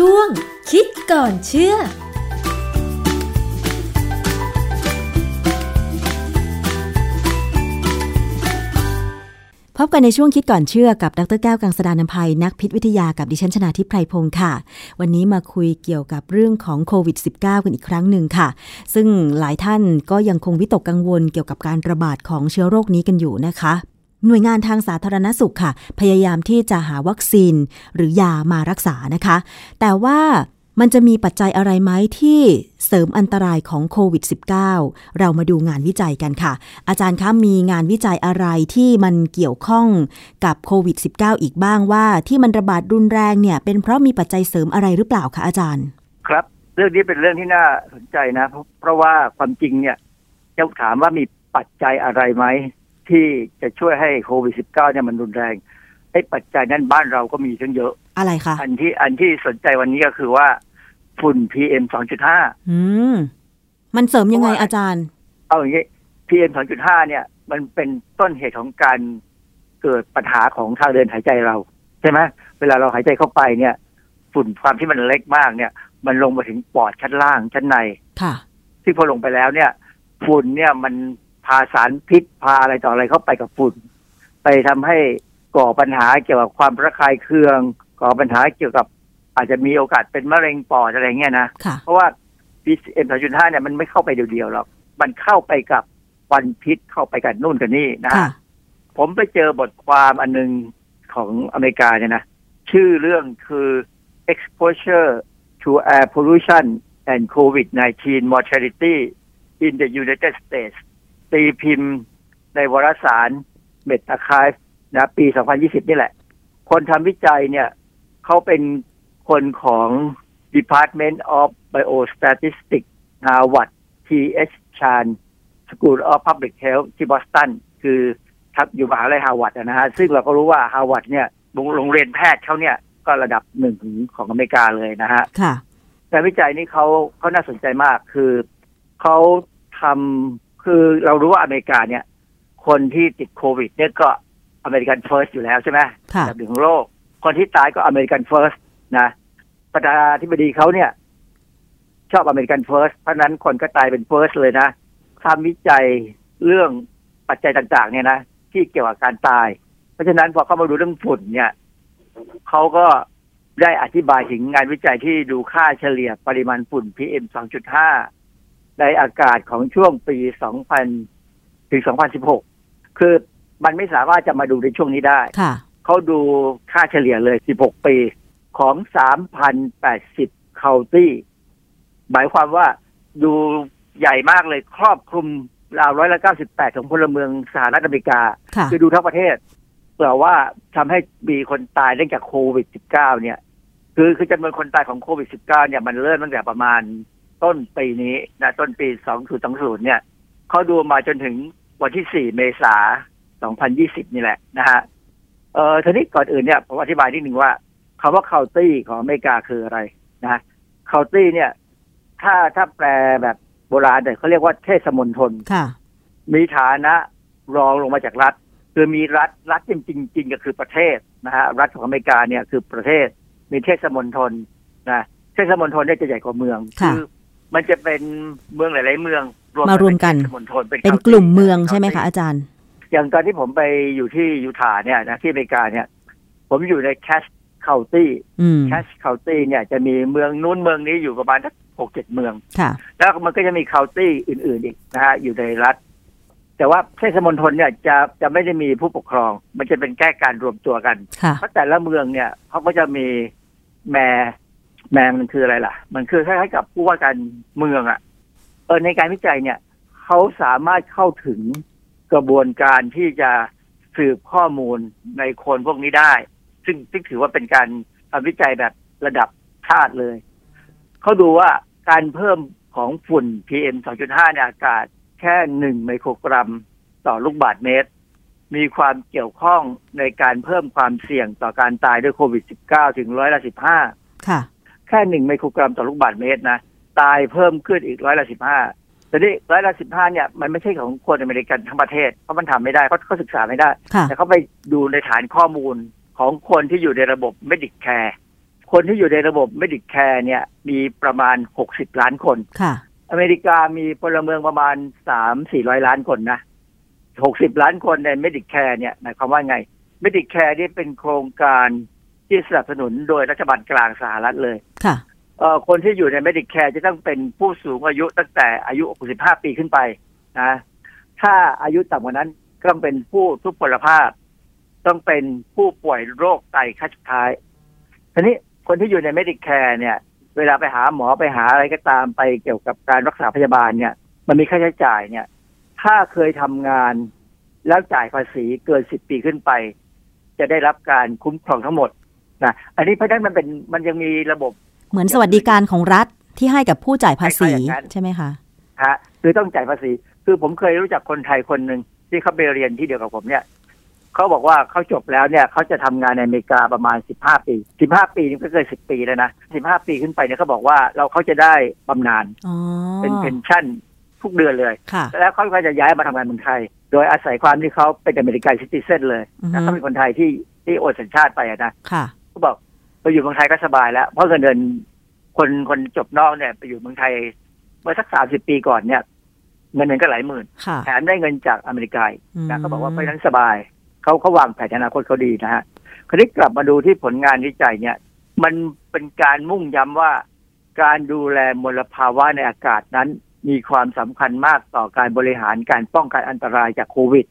ช่วง คิดก่อนเชื่อพบกันในช่วงคิดก่อนเชื่อกับดรแก้วกังสดานนภัยนักพิษวิทยากับดิฉันชนาทิพไพรพงศ์ค่ะ วันนี้มาคุยเกี่ยวกับเรื่องของโควิด -19 กันอีกครั้งหนึ่งค่ะ ซึ่งหลายท่านก็ยังคงวิตกกังวลเกี่ยวกับการระบาดของเชื้อโรคนี้กันอยู่นะคะ หน่วยงานทางสาธารณสุขค่ะ พยายามที่จะหาวัคซีนหรือยามารักษานะคะ แต่ว่ามันจะมีปัจจัยอะไรไหมที่เสริมอันตรายของโควิด -19 เรามาดูงานวิจัยกันค่ะ อาจารย์คะมีงานวิจัยอะไรที่มันเกี่ยวข้องกับโควิด -19 อีกบ้างว่าที่มันระบาดรุนแรงเนี่ย เป็นเพราะมีปัจจัยเสริมอะไรหรือเปล่าคะอาจารย์ ครับ เรื่องนี้เป็นเรื่องที่น่าสนใจนะ เพราะว่าความจริงเนี่ยจะถามว่ามีปัจจัยอะไรไหม ที่จะช่วยให้โควิด -19 เนี่ยมันรุนแรงไอ้ปัจจัยนั้นบ้านเราก็มีทั้งเยอะ อะไรคะ อันที่อันที่สนใจวันนี้ก็คือว่า ฝุ่น PM 2.5อืมมันเสริมยังไงอาจารย์ เอาอย่างนี้ PM 2.5เนี่ย มันเป็นต้นเหตุของการเกิดปัญหาของทางเดินหายใจเรา ใช่ไหมเวลาเราหายใจเข้าไปเนี่ย ฝุ่นความที่มันเล็กมากเนี่ย มันลงมาถึงปอดชั้นล่างชั้นใน ค่ะ ที่พอลงไปแล้วเนี่ย ฝุ่นเนี่ยมัน พาสารพิษพาอะไรต่ออะไรเข้าไปกับฝุ่น ไปทำให้ก่อปัญหาเกี่ยวกับความระคายเคือง ก่อปัญหาเกี่ยวกับ อาจจะมีโอกาสเป็นมะเร็งปอดอะไรเงี้ยนะค่ะเพราะว่า PM 2.5เนี่ยมันไม่เข้าไปเดียวๆหรอกมันเข้าไปกับควันพิษเข้าไปกับนู่นกับนี่นะฮะค่ะผมไปเจอบทความอันหนึงของอเมริกาเนี่ยนะ ชื่อเรื่องคือ exposure to air pollution and COVID-19 mortality in the United States ตีพิมพ์ในวารสาร medRxiv นะปี 2020 นี่แหละ คนทำวิจัยเนี่ยเขาเป็นคนของ Department of Biostatistics Harvard T.H. Chan School of Public Health ที่บอสตันคือทับอยู่มหาลัยฮาร์วาร์ดนะฮะ ซึ่งเราก็รู้ว่าฮาร์วาร์ดเนี่ยโรงโรงเรียนแพทย์เขาเนี่ย ก็ระดับหนึ่งของอเมริกาเลยนะฮะค่ะงานวิจัยนี้เขาเขาน่าสนใจมากคือเขาทำ คือเรารู้ว่าอเมริกาเนี่ย คนที่ติดโควิด เนี่ยก็ American first อยู่แล้วใช่ไหมค่ะอันดับหนึ่งของโลก คนที่ตายก็ American first นะประธานาธิบดีเขาเนี่ย ชอบ American first เพราะฉะนั้นคนก็ตายเป็น first เลยนะทำวิจัยเรื่องปัจจัยต่าง ๆ เนี่ยนะที่เกี่ยวกับการตาย เพราะฉะนั้นพอเขามาดูเรื่องฝุ่นเนี่ยเขาก็ได้อธิบายถึงงานวิจัยที่ดูค่าเฉลี่ยปริมาณฝุ่น PM 2.5 ในอากาศของช่วงปี 2000 ถึง 2016 คือมันไม่สามารถจะมาดูในช่วงนี้ได้ค่ะเขาดูค่าเฉลี่ยเลย 16 ปีของ 3,080 เคาน์ตี้ หมายความว่าดูใหญ่มากเลยครอบคลุมราวร้อยละ98ของพลเมืองสหรัฐอเมริกาค่ะคือดูทั้งประเทศแต่ว่าทำให้มีคนตายเนื่องจากโควิด19เนี่ย คือคือจำนวนคนตายของโควิด19เนี่ยมันเริ่มตั้งแต่ประมาณ ต้นปีนี้นะต้นปี 2020 เนี่ยเขาดูมาจนถึงวันที่ 4 เมษา 2020 นี่แหละนะฮะเอ่อทีนี้ก่อนอื่นเนี่ยผมอธิบายนิดหนึ่งว่าคำว่า county ของอเมริกาคืออะไรนะฮะ county เนี่ย ถ้าถ้าแปลแบบโบราณเนี่ยเขาเรียกว่าเทศมณฑลค่ะมีฐานะรองลงมาจากรัฐ คือมีรัฐรัฐจริงๆจริงๆก็คือประเทศนะฮะรัฐของอเมริกาเนี่ยคือประเทศ มีเทศมณฑลนะเทศมณฑลเนี่ยจะใหญ่กว่าเมืองค่ะ มันจะเป็นเมืองหลาย ๆ เมืองมารวมกันเป็เทศมณฑลเป็นเป็น county กลุ่มเมืองใช่ไหม county คะอาจารย์ อย่างตอนที่ผมไปอยู่ที่ยูทาห์เนี่ยนะที่อเมริกาเนี่ย ผมอยู่ใน Cache County อืม Cache County เนี่ยจะมีเมืองนู้นเมืองนี้อยู่ประมาณสักหกเจ็ดเมืองค่ะแล้วมันก็จะมี county อื่น ๆ อีกนะฮะอยู่ในรัฐ แต่ว่าเทศมณฑลเนี่ยจะจะไม่ได้มีผู้ปกครอง มันจะเป็นแค่การรวมตัวกันค่ะเพราะแต่ละเมืองเนี่ยเขาก็จะมี mayor mayor มันคืออะไรล่ะ มันคือคล้ายๆกับผู้ว่าการเมืองอะ่ะ เออในการวิจัยเนี่ย เขาสามารถเข้าถึงกระบวนการที่จะสืบข้อมูลในคนพวกนี้ได้ ซึ่งซึ่งถือว่าเป็นการทำวิจัยแบบระดับชาติเลย เขาดูว่าการเพิ่มของฝุ่น PM 2.5 ในอากาศ แค่หนึ่งไมโครกรัมต่อลูกบาศก์เมตร มีความเกี่ยวข้องในการเพิ่มความเสี่ยงต่อการตายด้วยโควิด -19 ถึงร้อยละสิบห้าค่ะ ค่หนึ่งไมโครกรัมต่อลูกบาศก์เมตรนะ ตายเพิ่มขึ้นอีกร้อยละสิบห้าแต่นี่ร้อยละสิบห้าเนี่ยมันไม่ใช่ของคนอเมริกันทั้งประเทศเพราะมันทำไม่ได้เพราะเขาศึกษาไม่ได้ค่ะแต่เขาไปดูในฐานข้อมูลของคนที่อยู่ในระบบ Medicare คคนที่อยู่ในระบบ Medicare เนี่ยมีประมาณ60ล้านคนค่ะ อเมริกามีพลเมืองประมาณ3-400ล้านคนนะ60ล้านคนใน Medicare เนี่ยหมายความว่าไง Medicare นี่เป็นโครงการ ที่สนับสนุนโดยรัฐบาลกลางสหรัฐเลย ค่ะเอ่อคนที่อยู่ใน Medicare จะต้องเป็นผู้สูงอายุตั้งแต่อายุ 65 ปีขึ้นไปนะ ถ้าอายุต่ำกว่านั้นก็ต้องเป็นผู้ทุพพลภาพ ต้องเป็นผู้ป่วยโรคไตขั้นสุดท้าย ทีนี้คนที่อยู่ใน Medicare เนี่ย เวลาไปหาหมอไปหาอะไรก็ตามไปเกี่ยวกับการรักษาพยาบาลเนี่ย มันมีค่าใช้จ่ายเนี่ย ถ้าเคยทำงานแล้วจ่ายภาษีเกิน10ปีขึ้นไป จะได้รับการคุ้มครองทั้งหมด นะอันนี้เพราะฉะนั้นมันเป็นมันยังมีระบบ เหมือนสวัสดิการของรัฐที่ให้กับผู้จ่ายภาษีคล้ายๆอย่างนั้นใช่ไหมคะฮะคือต้องจ่ายภาษี คือผมเคยรู้จักคนไทยคนหนึ่งที่เขาไปเรียนที่เดียวกับผมเนี่ยเขาบอกว่าเขาจบแล้วเนี่ยเขาจะทำงานในอเมริกาประมาณ15ปี15ปีนี่ก็เกิน10ปีแล้วนะ15ปีขึ้นไปเนี่ยเขาบอกว่าเราเขาจะได้บำนาญอ๋อเป็นเพนชั่นทุกเดือนเลยค่ะแล้วเขาก็จะย้ายมาทำงานเมืองไทย โดยอาศัยความที่เขาเป็นอเมริกันซิติเซนเลยอือฮึนะเขาเป็นคนไทยที่ที่โอนสัญชาติไปอะนะ ค่ะเขาบอกไปอยู่เมืองไทยก็สบายแล้ว เพราะเงินเดือนคนคนจบนอกเนี่ย ไปอยู่เมืองไทยเมื่อสักสามสิบปีก่อนเนี่ย เงินเดือนก็หลายหมื่นค่ะแถมได้เงินจากอเมริกาอีกมนะเขาบอกว่าเพราะฉะนั้นสบายเขาเขาวางแผนอนาคตเขาดีนะฮะคราวนี้กลับมาดูที่ผลงานวิจัยเนี่ย มันเป็นการมุ่งย้ำว่า การดูแลมลภาวะในอากาศนั้น มีความสำคัญมากต่อการบริหารการป้องกันอันตรายจากโควิด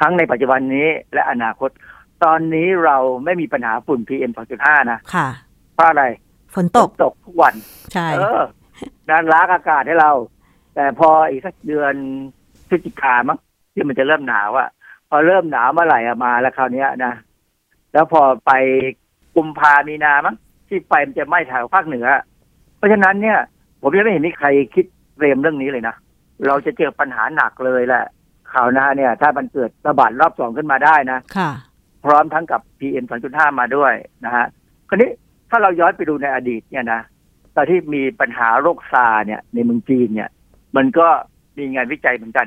ทั้งในปัจจุบันนี้และอนาคต ตอนนี้เราไม่มีปัญหาฝุ่น PM 2.5 นะค่ะ เพราะอะไร ฝนตกตกทุกวัน ใช่ เออการล้างอากาศให้เรา แต่พออีกสักเดือนพฤศจิกามั้งที่มันจะเริ่มหนาวอะพอเริ่มหนาวเมื่อไหร่อะมาแล้วคราวเนี้ยนะ แล้วพอไปกุมภามีนามั้งที่ไฟมันจะไหม้แถวภาคเหนือ เพราะฉะนั้นเนี่ย ผมยังไม่เห็นมีใครคิดเตรียมเรื่องนี้เลยนะ เราจะเจอปัญหาหนักเลยแหละข่าวหน้าเนี่ย ถ้ามันเกิดระบาดรอบสองขึ้นมาได้นะค่ะ พร้อมทั้งกับ PM 2.5 มาด้วยนะฮะคราวนี้ถ้าเราย้อนไปดูในอดีตเนี่ยนะตอนที่มีปัญหาโรคซาร์เนี่ย ในเมืองจีนเนี่ย มันก็มีงานวิจัยเหมือนกัน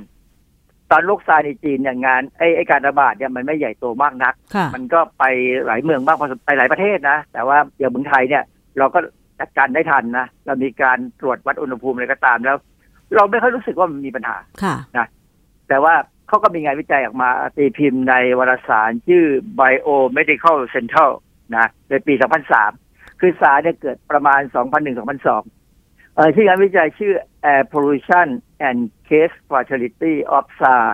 ตอนโรคซาร์ในจีนเนี่ยงานไอ้ไอ้การระบาดเนี่ยมันไม่ใหญ่โตมากนักค่ะมันก็ไปหลายเมืองมากพอสมไปหลายประเทศนะ แต่ว่าอย่างเมืองไทยเนี่ย เราก็จัดการได้ทันนะ เรามีการตรวจวัดอุณหภูมิอะไรก็ตามแล้ว เราไม่ค่อยรู้สึกว่ามันมีปัญหาค่ะแต่ว่า เขาก็มีงานวิจัยออกมาตีพิมพ์ในวารสารชื่อ Biomedical Central นะในปี 2003 คือสารเนี่ยเกิดประมาณ 2001-2002 เอ่อที่งานวิจัยชื่อ Air Pollution and Case Fatality of SAR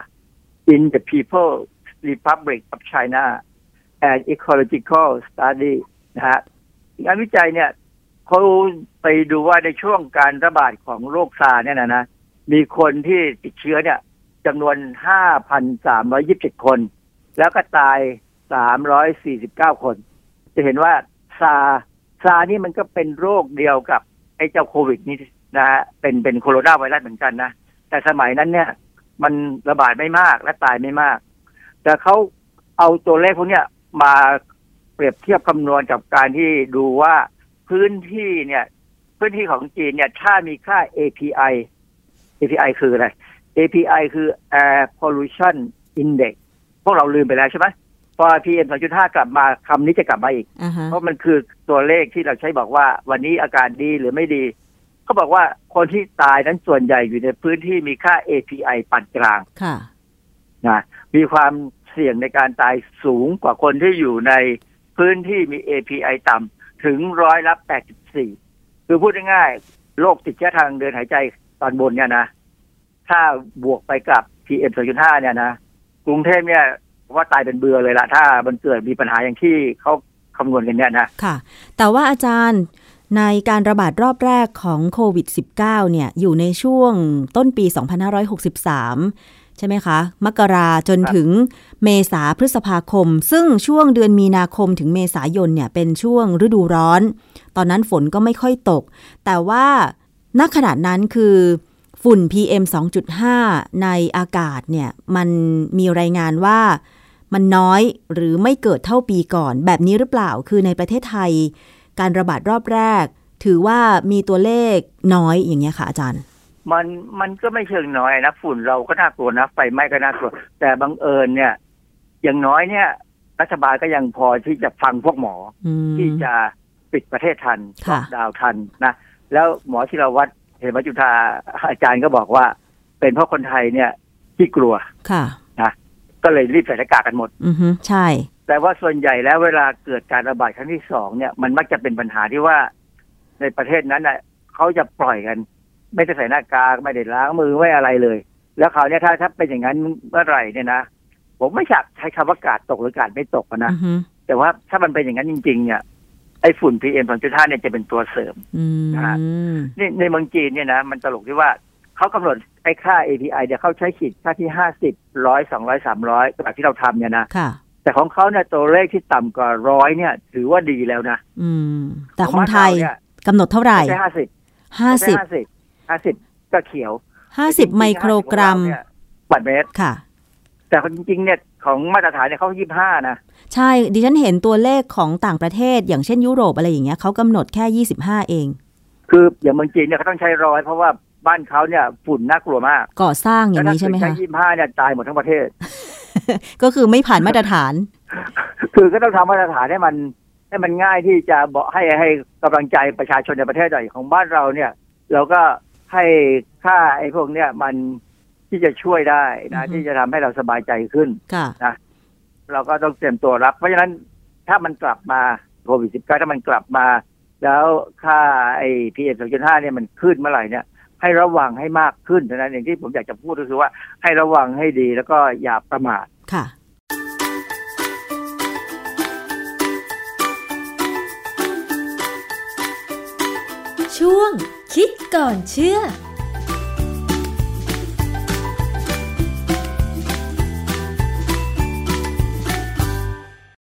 in the People's Republic of China and Ecological Study นะฮะงานวิจัยเนี่ยเขาไปดูว่าในช่วงการระบาดของโรคซาเนี่ยนะนะมีคนที่ติดเชื้อเนี่ย จำนวน 5,327 คน แล้วก็ตาย 349 คน จะเห็นว่าซาซานี่มันก็เป็นโรคเดียวกับไอ้เจ้าโควิดนี่นะฮะเป็นเป็นโคโรนาไวรัสเหมือนกันนะ แต่สมัยนั้นเนี่ย มันระบาดไม่มากและตายไม่มาก แต่เขาเอาตัวเลขพวกเนี้ยมาเปรียบเทียบคำนวณกับการที่ดูว่าพื้นที่เนี่ย พื้นที่ของจีนเนี่ย ถ้ามีค่า API API คืออะไร API คือ Air Pollution Index พวกเราลืมไปแล้วใช่ไหมพอ PM 2.5 กลับมาคำนี้จะกลับมาอีกอ่าฮะเพราะมันคือตัวเลขที่เราใช้บอกว่า วันนี้อาการดีหรือไม่ดีเขาบอกว่าคนที่ตายนั้นส่วนใหญ่อยู่ในพื้นที่มีค่า API ปานกลางค่ะนะมีความเสี่ยงในการตายสูงกว่าคนที่อยู่ในพื้นที่มี API ต่ำถึงร้อยละ84 คือพูดง่ายๆโรคติดเชื้อทางเดินหายใจตอนบนเนี่ยนะ ถ้าบวกไปกับ PM 2.5 เนี่ยนะกรุงเทพเนี่ยว่าตายเป็นเบือเลยละถ้ามันเกิดมีปัญหาอย่างที่เขาคำนวณกันเนี่ยนะค่ะ แต่ว่าอาจารย์ในการระบาดรอบแรกของโควิด -19 เนี่ยอยู่ในช่วงต้นปี 2563 ใช่ไหมคะ มกราจนถึงเมษาพฤษภาคม ซึ่งช่วงเดือนมีนาคมถึงเมษายนเนี่ยเป็นช่วงฤดูร้อน ตอนนั้นฝนก็ไม่ค่อยตก แต่ว่าณขณะนั้นคือ ฝุ่น PM 2.5 ในอากาศเนี่ยมันมีรายงานว่ามันน้อยหรือไม่เกิดเท่าปีก่อน แบบนี้หรือเปล่าคือในประเทศไทย การระบาดรอบแรก ถือว่ามีตัวเลขน้อยอย่างเงี้ยค่ะอาจารย์ มันมันก็ไม่เชิงน้อยนะฝุ่นเราก็น่ากลัวนะไฟไหม้ก็น่ากลัว แต่บังเอิญเนี่ย อย่างน้อยเนี่ย รัฐบาลก็ยังพอที่จะฟังพวกหมออืมที่จะปิดประเทศทันค่ะดาวน์ทันนะแล้วหมอธีรวัตร เหมจุธาอาจารย์ก็บอกว่า เป็นเพราะคนไทยเนี่ยที่กลัวค่ะก็เลยรีบใส่หน้ากากกันหมด อือฮึใช่ แต่ว่าส่วนใหญ่แล้วเวลาเกิดการระบาดครั้งที่สองเนี่ย มันมักจะเป็นปัญหาที่ว่า ในประเทศนั้นน่ะเขาจะปล่อยกัน ไม่ได้ใส่หน้ากากไม่ได้ล้างมือไม่อะไรเลย แล้วเขาวเนี่ยถ้าถ้าเป็นอย่างนั้นเมื่อไหร่เนี่ยนะผมไม่อยากใช้คำว่ากาดตกหรือกาดไม่ตกอะนะอือฮึแต่ว่าถ้ามันเป็นอย่างนั้นจริง ๆ เนี่ย ไอ้ฝุ่น PM 2.5เนี่ยจะเป็นตัวเสริมอืมนะฮะนี่ในเมืองจีนเนี่ยนะมันตลกที่ว่าเขากำหนดไอ้ค่า API เดี๋ยวเขาใช้ขีดค่าที่ห้าสิบร้อยสองร้อยสามร้อยแบบที่เราทำเนี่ยนะค่ะแต่ของเขาเนี่ยตัวเลขที่ต่ำกว่าร้อยเนี่ย ถือว่าดีแล้วนะอืม แต่ของไทยบ้านเราเนี่ยกำหนดเท่าไหร่ไม่ใช่ห้าสิบห้าสิบห้าสิบห้าสิบก็เขียวห้าสิบไมโครกรัมจงๆ50ของเาเนี่ยบัตรเมตรค่ะ แต่จริงๆเนี่ย ของมาตรฐานเนี่ยเขายี่ห้านะ ใช่ดิฉันเห็นตัวเลขของต่างประเทศ อย่างเช่นยุโรปอะไรอย่างเงี้ยเขากำหนดแค่ยี่สิบห้าเอง คืออย่างเมืองจีนเนี่ยเขาต้องใช้ร้อยเพราะว่าบ้านเขาเนี่ยฝุ่นน่ากลัวมาก ก่อสร้างอย่างแล้วนี้ใช่ไหมถ้าคะใช้ยี่ห้าเนี่ยตายหมดทั้งประเทศ ก็คือไม่ผ่านมาตรฐาน คือก็ต้องทำมาตรฐานให้มันให้มันง่ายที่จะบอกให้ให้กำลังใจประชาชนในประเทศหน่อยของบ้านเราเนี่ย เราก็ให้ค่าไอ้พวกเนี้ยมัน ที่จะช่วยได้นะอือฮึที่จะทำให้เราสบายใจขึ้นค่ะเราก็ต้องเตรียมตัวรับ เพราะฉะนั้นถ้ามันกลับมาโควิดสิบเก้าถ้ามันกลับมา แล้วค่าไอ้พีเอ็มสองจุดห้าเนี่ยมันขึ้นเมื่อไหร่เนี่ยให้ระวังให้มากขึ้นเท่านั้นเองที่ผมอยากจะพูดก็คือว่าให้ระวังให้ดีแล้วก็อย่าประมาทค่ะช่วงคิดก่อนเชื่อ